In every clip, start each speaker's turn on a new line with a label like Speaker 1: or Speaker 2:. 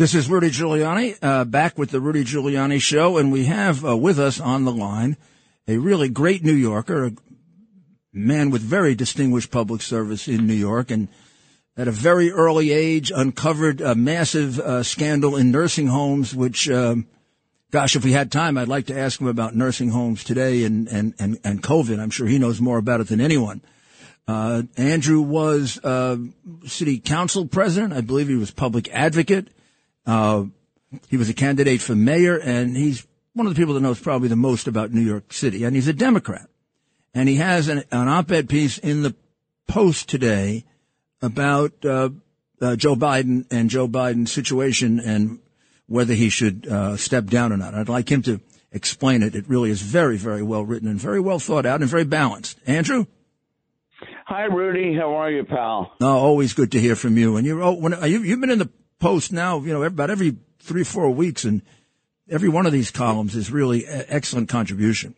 Speaker 1: This is Rudy Giuliani, uh, back with the Rudy Giuliani Show, and we have uh, with us on the line a really great New Yorker, a man with very distinguished public service in New York, and at a very early age uncovered a massive uh, scandal in nursing homes, which, um, gosh, if we had time, I'd like to ask him about nursing homes today and, and, and, and COVID. I'm sure he knows more about it than anyone. Uh, Andrew was uh, city council president. I believe he was public advocate. Uh, he was a candidate for mayor, and he's one of the people that knows probably the most about New York City, and he's a Democrat. And he has an, an op-ed piece in the Post today about uh, uh, Joe Biden and Joe Biden's situation and whether he should uh, step down or not. I'd like him to explain it. It really is very, very well written and very well thought out and very balanced. Andrew?
Speaker 2: Hi, Rudy. How are you, pal?
Speaker 1: Oh, always good to hear from you. And you're, oh, when, you, you've been in the post now, you know, about every three, or four weeks, and every one of these columns is really an excellent contribution.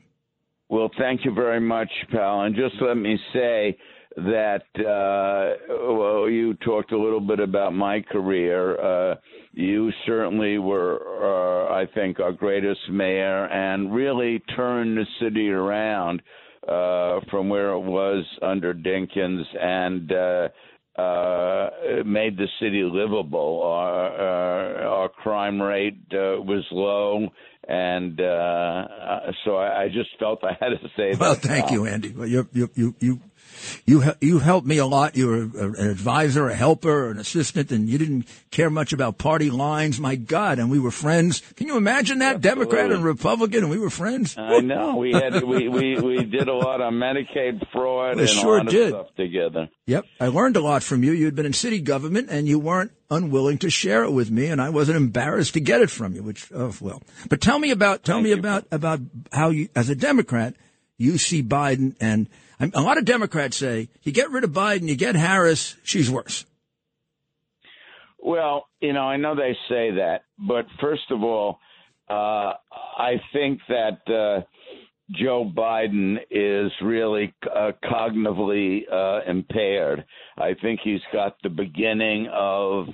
Speaker 2: Well, thank you very much, pal. And just let me say that, uh, well, you talked a little bit about my career. Uh, you certainly were, uh, I think, our greatest mayor and really turned the city around uh, from where it was under Dinkins and uh, made the city livable. Our, uh, our crime rate uh, was low, and uh, uh so I, I, just felt I had to say
Speaker 1: well, that. Well, thank you, Andy. Well, you you you you you you helped me a lot. You were an advisor, a helper, an assistant, and you didn't care much about party lines. My God, and we were friends. Can you imagine that, Absolutely. Democrat and Republican, and we were friends?
Speaker 2: I know we had we we we did a lot on Medicaid fraud we and
Speaker 1: sure
Speaker 2: a lot
Speaker 1: did.
Speaker 2: of stuff together.
Speaker 1: Yep, I learned a lot from you. You had been in city government, and you weren't unwilling to share it with me, and I wasn't embarrassed to get it from you. Which, oh well. But tell me about tell
Speaker 2: Thank
Speaker 1: me
Speaker 2: you.
Speaker 1: about about how you, as a Democrat, you see Biden and a lot of Democrats say you get rid of Biden, you get Harris, she's worse.
Speaker 2: Well, you know, I know they say that, but first of all, uh, I think that uh, Joe Biden is really uh, cognitively uh, impaired. I think he's got the beginning of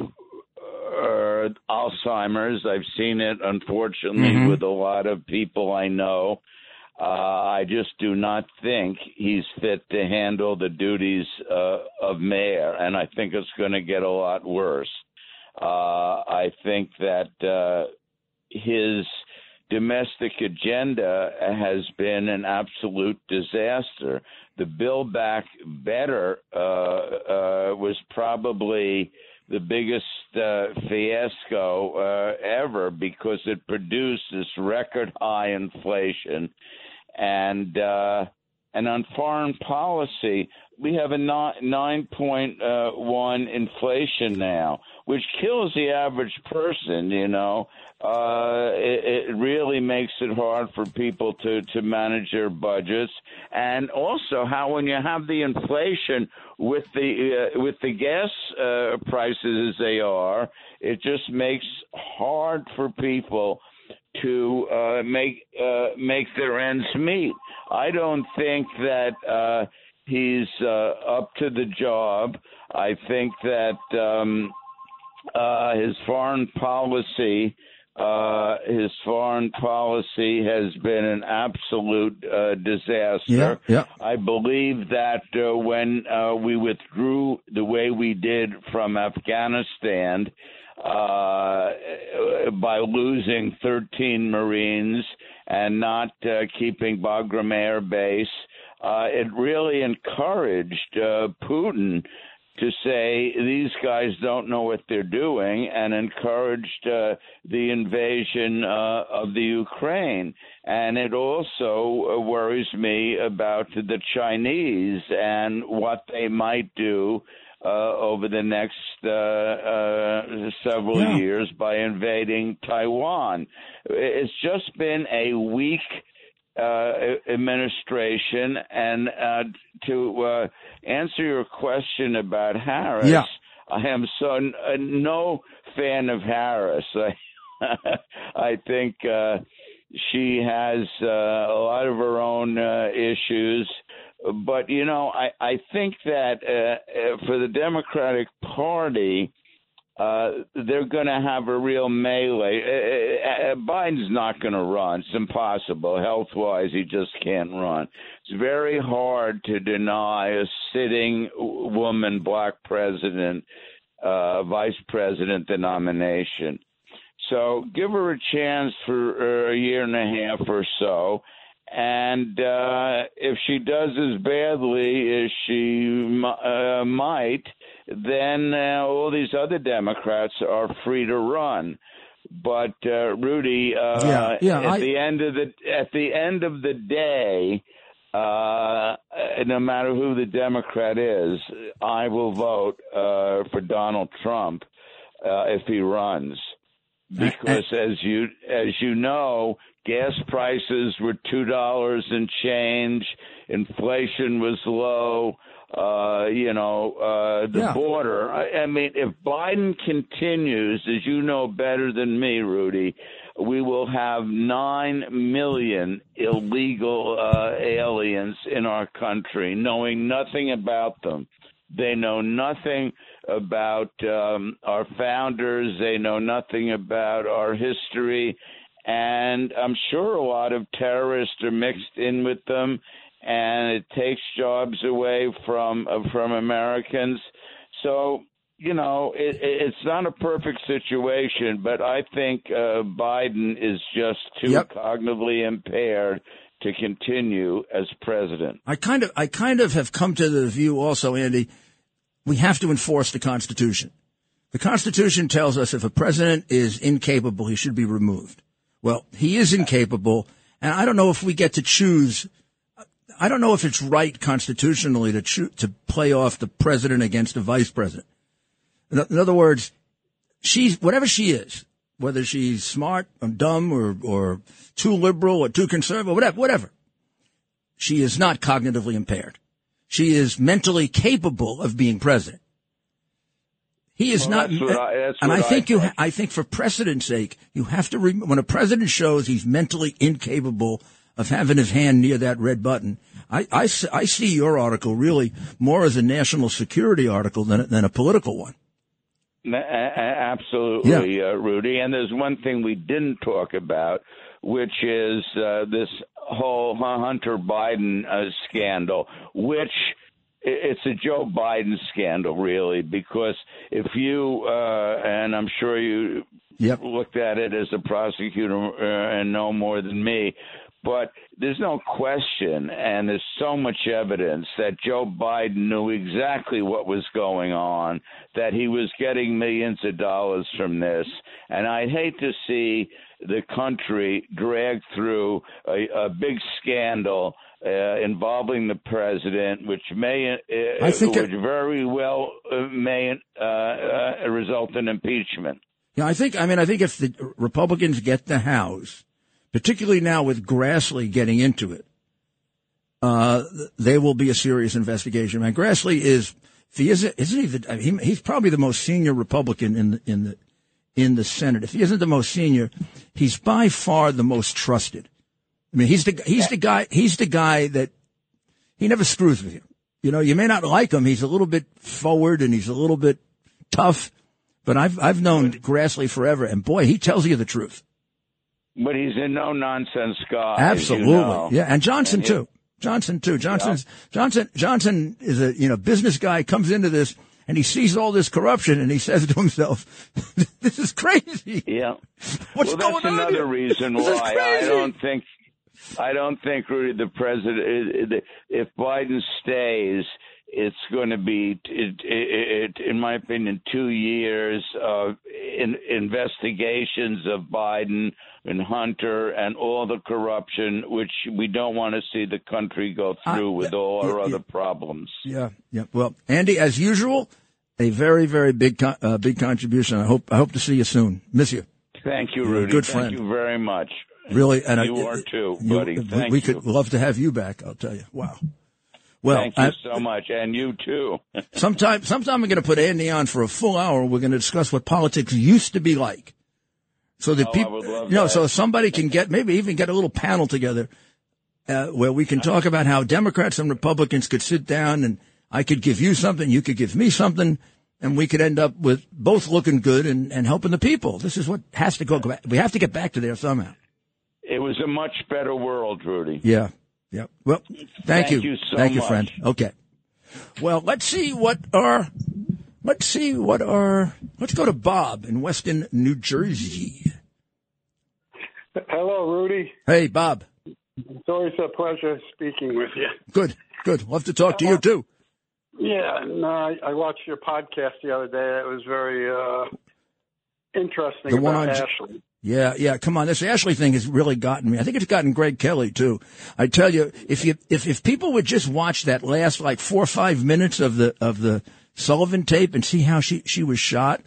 Speaker 2: uh, Alzheimer's. I've seen it, unfortunately, mm-hmm. with a lot of people I know. Uh, I just do not think he's fit to handle the duties uh, of mayor, and I think it's going to get a lot worse. Uh, I think that uh, his domestic agenda has been an absolute disaster. The Build Back Better uh, was probably the biggest uh, fiasco uh, ever because it produced this record high inflation and uh, and on foreign policy, we have a nine point uh, one inflation now, which kills the average person. You know, uh, it, it really makes it hard for people to to manage their budgets, and also how when you have the inflation with the uh, with the gas uh, prices as they are, it just makes hard for people to uh, make uh, make their ends meet. I don't think that uh, he's uh, up to the job. I think that um, uh, his foreign policy. Uh, his foreign policy has been an absolute uh, disaster.
Speaker 1: Yeah, yeah.
Speaker 2: I believe that uh, when uh, we withdrew the way we did from Afghanistan, uh, by losing 13 Marines and not uh, keeping Bagram Air Base. Uh, it really encouraged uh, Putin to say these guys don't know what they're doing and encouraged uh, the invasion uh, of the Ukraine. And it also uh, worries me about the Chinese and what they might do uh, over the next uh, uh, several
Speaker 1: Yeah.
Speaker 2: years by invading Taiwan. It's just been a weak uh, administration. And uh, to uh, answer your question about Harris,
Speaker 1: Yeah.
Speaker 2: I am so n- no fan of Harris. I, I think uh, she has uh, a lot of her own uh, issues. But, you know, I, I think that uh, uh, for the Democratic Party, uh, they're going to have a real melee. Uh, uh, Biden's not going to run. It's impossible. Health wise, he just can't run. It's very hard to deny a sitting woman, black president, uh, vice president, the nomination. So give her a chance for uh, a year and a half or so. And uh, if she does as badly as she uh, might, then uh, all these other Democrats are free to run. But uh, Rudy, uh,
Speaker 1: Yeah, yeah,
Speaker 2: at
Speaker 1: I-
Speaker 2: the end of the at the end of the day, uh, no matter who the Democrat is, I will vote uh, for Donald Trump uh, if he runs because as you as you know, gas prices were two dollars and change, inflation was low. Uh, you know, uh, the
Speaker 1: Yeah.
Speaker 2: border. I, I mean, if Biden continues, as you know better than me, Rudy, we will have nine million illegal uh, aliens in our country, knowing nothing about them. They know nothing about um, our founders. They know nothing about our history. And I'm sure a lot of terrorists are mixed in with them, and it takes jobs away from uh, from Americans. So you know, it, it- it's not a perfect situation, but I think uh, Biden is just too
Speaker 1: Yep.
Speaker 2: cognitively impaired to continue as president.
Speaker 1: I kind of, I kind of have come to the view also, Andy, we have to enforce the Constitution. The Constitution tells us if a president is incapable, he should be removed. Well, he is incapable, and I don't know if we get to choose. I don't know if it's right constitutionally to choo- to play off the president against the vice president. In, in other words, she's whatever she is, whether she's smart or dumb or or too liberal or too conservative, whatever, whatever. She is not cognitively impaired. She is mentally capable of being president. He is
Speaker 2: Well,
Speaker 1: not,
Speaker 2: I-
Speaker 1: and I
Speaker 2: I
Speaker 1: think you, I think for precedent's sake, you have to, re- when a president shows he's mentally incapable of having his hand near that red button, I see your article really more as a national security article than, a- than a political one.
Speaker 2: Absolutely, uh, Rudy. And there's one thing we didn't talk about, which is uh, this whole Hunter Biden uh, scandal, which it's a Joe Biden scandal, really, because if you, uh, and I'm sure you
Speaker 1: Yep.
Speaker 2: looked at it as a prosecutor uh, and know more than me. But there's no question, and there's so much evidence that Joe Biden knew exactly what was going on, that he was getting millions of dollars from this. And I'd hate to see the country dragged through a, a big scandal uh, involving the president, which may, uh,
Speaker 1: I think it-
Speaker 2: which very well uh, may uh, uh, result in impeachment.
Speaker 1: Yeah, I think, I mean, I think if the Republicans get the House, particularly now with Grassley getting into it, uh, there will be a serious investigation. Man, Grassley is, if he isn't, isn't he the, he, he's probably the most senior Republican in the, in the, in the Senate. If he isn't the most senior, he's by far the most trusted. I mean, he's the, he's the guy, he's the guy that he never screws with you. You know, you may not like him. He's a little bit forward and he's a little bit tough, but I've, I've known Grassley forever and boy, he tells you the truth.
Speaker 2: But he's a no nonsense guy. as you
Speaker 1: Absolutely.
Speaker 2: know.
Speaker 1: Yeah. And Johnson
Speaker 2: And he-
Speaker 1: too. Johnson too. Johnson's, Johnson, Johnson is a, you know, business guy comes into this and he sees all this corruption and he says to himself, this is crazy.
Speaker 2: Yeah.
Speaker 1: What's
Speaker 2: well,
Speaker 1: going
Speaker 2: that's
Speaker 1: on
Speaker 2: another
Speaker 1: here?
Speaker 2: reason
Speaker 1: This is
Speaker 2: why I don't think I don't think Rudy the president. If Biden stays, it's going to be, it, it, it, in my opinion, two years of in, investigations of Biden and Hunter and all the corruption, which we don't want to see the country go
Speaker 1: I-
Speaker 2: through with all our
Speaker 1: yeah,
Speaker 2: other
Speaker 1: yeah.
Speaker 2: problems.
Speaker 1: Yeah. Yeah. Well, Andy, as usual, a very, very big, uh, big contribution. I hope, I hope to see you soon. Miss you.
Speaker 2: Thank you, Rudy.
Speaker 1: Good
Speaker 2: Thank you very much.
Speaker 1: Really, and
Speaker 2: you
Speaker 1: I,
Speaker 2: are too,
Speaker 1: you-
Speaker 2: buddy.
Speaker 1: we-
Speaker 2: Thank
Speaker 1: we
Speaker 2: you.
Speaker 1: could love to have you back. I'll tell you. Wow. Well,
Speaker 2: Thank you
Speaker 1: I-
Speaker 2: so much, and you too.
Speaker 1: sometime, sometime I'm going to put Andy on for a full hour. We're going to discuss what politics used to be like. So that
Speaker 2: Oh,
Speaker 1: people, you know,
Speaker 2: that.
Speaker 1: so somebody can get, maybe even get a little panel together, uh, where we can talk about how Democrats and Republicans could sit down and I could give you something, you could give me something, and we could end up with both looking good and, and helping the people. This is what has to go back. We have to get back to there somehow.
Speaker 2: It was a much better world, Rudy.
Speaker 1: Yeah. Yeah. Well, thank,
Speaker 2: Thank
Speaker 1: you.
Speaker 2: you so
Speaker 1: thank you,
Speaker 2: much.
Speaker 1: friend. Okay. Well, let's see what our, let's see what our, let's go to Bob in Weston, New Jersey.
Speaker 3: Hello, Rudy.
Speaker 1: Hey, Bob.
Speaker 3: It's always a pleasure speaking with you.
Speaker 1: Good. Good. Love to talk to you too.
Speaker 3: Yeah, no, I, I watched your podcast the other day. It was very uh, interesting
Speaker 1: The one on-
Speaker 3: Ashli.
Speaker 1: Yeah, yeah. Come on, this Ashli thing has really gotten me. I think it's gotten Greg Kelly too. I tell you, if you if if people would just watch that last like four or five minutes of the of the Sullivan tape and see how she she was shot,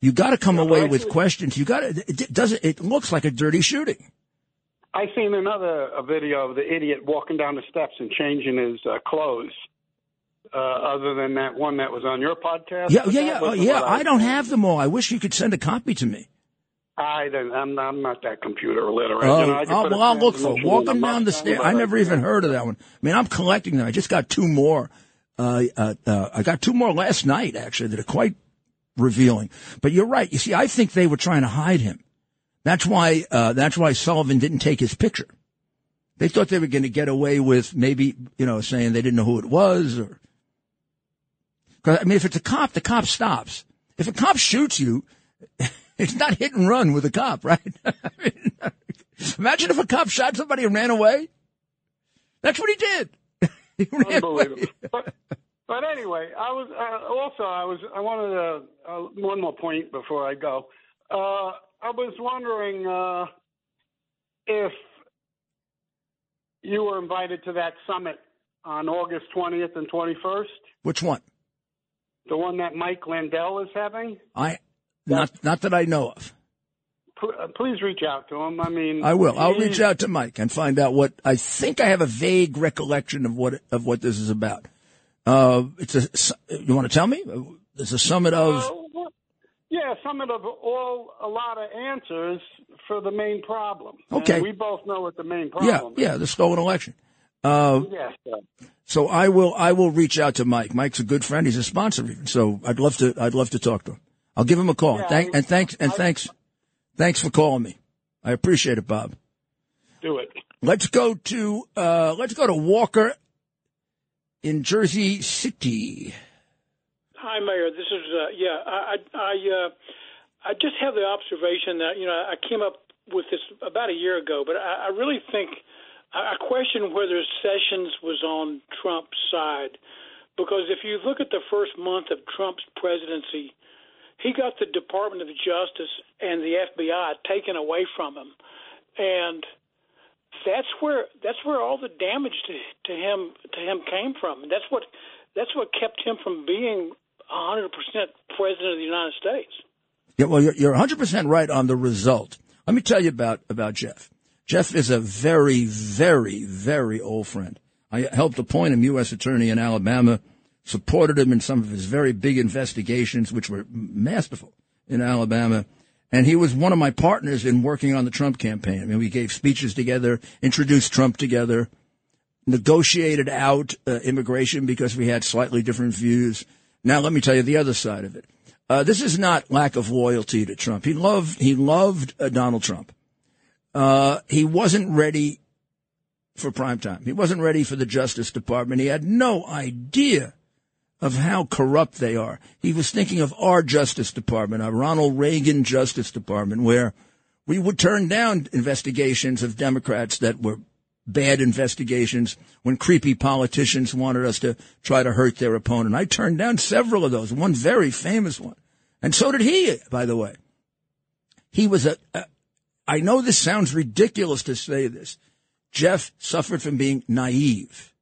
Speaker 1: you got to come away with questions. You got to. It, doesn't. It looks like a dirty shooting.
Speaker 3: I seen another a video of the idiot walking down the steps and changing his uh, clothes. Uh, other than that one that was on your podcast.
Speaker 1: Yeah, yeah, yeah, oh, yeah.
Speaker 3: what
Speaker 1: I don't have them all. I wish you could send a copy to me.
Speaker 3: I don't. I'm, I'm not that computer literate.
Speaker 1: Oh,
Speaker 3: you know, I
Speaker 1: oh, well, I'll look for it. Walking down the stairs. I never even heard of that one. I mean, I'm collecting them. I just got two more. Uh, uh, uh, I got two more last night, actually, that are quite revealing. But you're right. You see, I think they were trying to hide him. That's why, uh, that's why Sullivan didn't take his picture. They thought they were going to get away with maybe, you know, saying they didn't know who it was or, cause I mean, if it's a cop, the cop stops. If a cop shoots you, it's not hit and run with a cop, right? I mean, imagine if a cop shot somebody and ran away. That's what he did. he.
Speaker 3: Unbelievable. but, but anyway, I was uh, also I was I wanted to uh, one more point before I go. Uh, I was wondering uh, if you were invited to that summit on August 20th and 21st,
Speaker 1: Which one?
Speaker 3: the one that Mike Lindell is having.
Speaker 1: I not not that I know of.
Speaker 3: Uh, please reach out to him. I mean,
Speaker 1: I will. I'll reach out to Mike and find out what I think I have a vague recollection of what of what this is about. Uh, it's a. You want to tell me? It's a summit of.
Speaker 3: Uh, yeah, summit of all a lot of answers for the main problem. And
Speaker 1: Okay.
Speaker 3: we both know what the main problem.
Speaker 1: Yeah,
Speaker 3: problem.
Speaker 1: yeah, the stolen election. Uh,
Speaker 3: is. Yes. sir.
Speaker 1: so I will. I will reach out to Mike. Mike's a good friend. He's a sponsor even. So I'd love to. I'd love to talk to him. I'll give him a call.
Speaker 3: Yeah,
Speaker 1: Thank
Speaker 3: I-
Speaker 1: and thanks and
Speaker 3: I-
Speaker 1: thanks. Thanks for calling me. I appreciate it, Bob.
Speaker 3: Do it.
Speaker 1: Let's go to uh, let's go to Walker in Jersey City.
Speaker 4: Hi, Mayor. This is uh, yeah. I I I, uh, I just have the observation that you know I came up with this about a year ago, but I, I really think I question whether Sessions was on Trump's side because if you look at the first month of Trump's presidency, he got the Department of Justice and the FBI taken away from him, and that's where that's where all the damage to, to him to him came from. That's what that's what kept him from being 100% president of the United States.
Speaker 1: Yeah, well, you're, you're 100% right on the result. Let me tell you about, about Jeff. Jeff is a very, very, very old friend. I helped appoint him U.S. Attorney in Alabama, supported him in some of his very big investigations, which were masterful in Alabama. And he was one of my partners in working on the Trump campaign. I mean, we gave speeches together, introduced Trump together, negotiated out uh, immigration because we had slightly different views. Now, let me tell you the other side of it. Uh, this is not lack of loyalty to Trump. He loved he loved uh, Donald Trump. Uh, he wasn't ready for prime time. He wasn't ready for the Justice Department. He had no idea of how corrupt they are. He was thinking of our Justice Department, our Ronald Reagan Justice Department, where we would turn down investigations of Democrats that were bad investigations when creepy politicians wanted us to try to hurt their opponent. I turned down several of those, one very famous one. And so did he, by the way. He was a, a I know this sounds ridiculous to say this. Jeff suffered from being naive.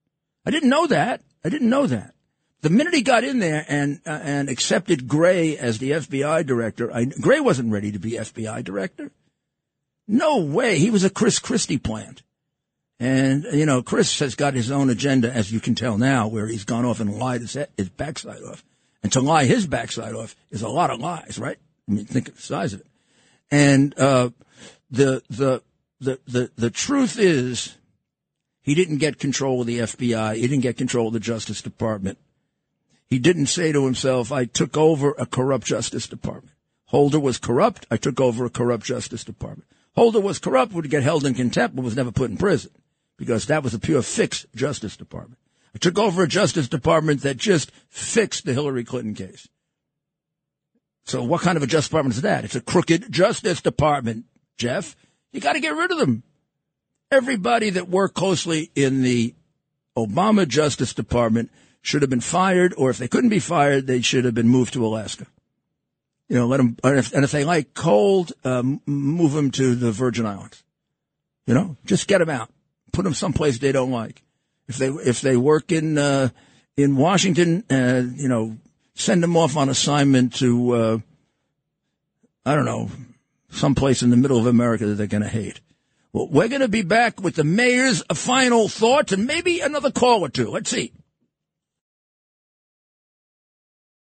Speaker 1: I didn't know that. I didn't know that. The minute he got in there and uh, and accepted Wray as the FBI director, I, Wray wasn't ready to be FBI director. No way. He was a Chris Christie plant. And, you know, Chris has got his own agenda, as you can tell now, where he's gone off and lied his, his backside off. And to lie his backside off is a lot of lies, right? I mean, think of the size of it. And, uh, the, the, the, the, the truth is he didn't get control of the FBI. He didn't get control of the Justice Department. He didn't say to himself, I took over a corrupt Justice Department. Holder was corrupt. I took over a corrupt Justice Department. Holder was corrupt, would get held in contempt, but was never put in prison because that was a pure fix Justice Department. I took over a Justice Department that just fixed the Hillary Clinton case. So what kind of a Justice Department is that? It's a crooked Justice Department, Jeff. You got to get rid of them. Everybody that worked closely in the Obama Justice Department should have been fired, or if they couldn't be fired, they should have been moved to Alaska. You know, let them, and if, and if they like cold, um, move them to the Virgin Islands. You know, just get them out, put them someplace they don't like. If they if they work in uh, in Washington, uh, you know, send them off on assignment to uh, I don't know, someplace in the middle of America that they're going to hate. Well, we're going to be back with the mayor's final thoughts and maybe another call or two. Let's see.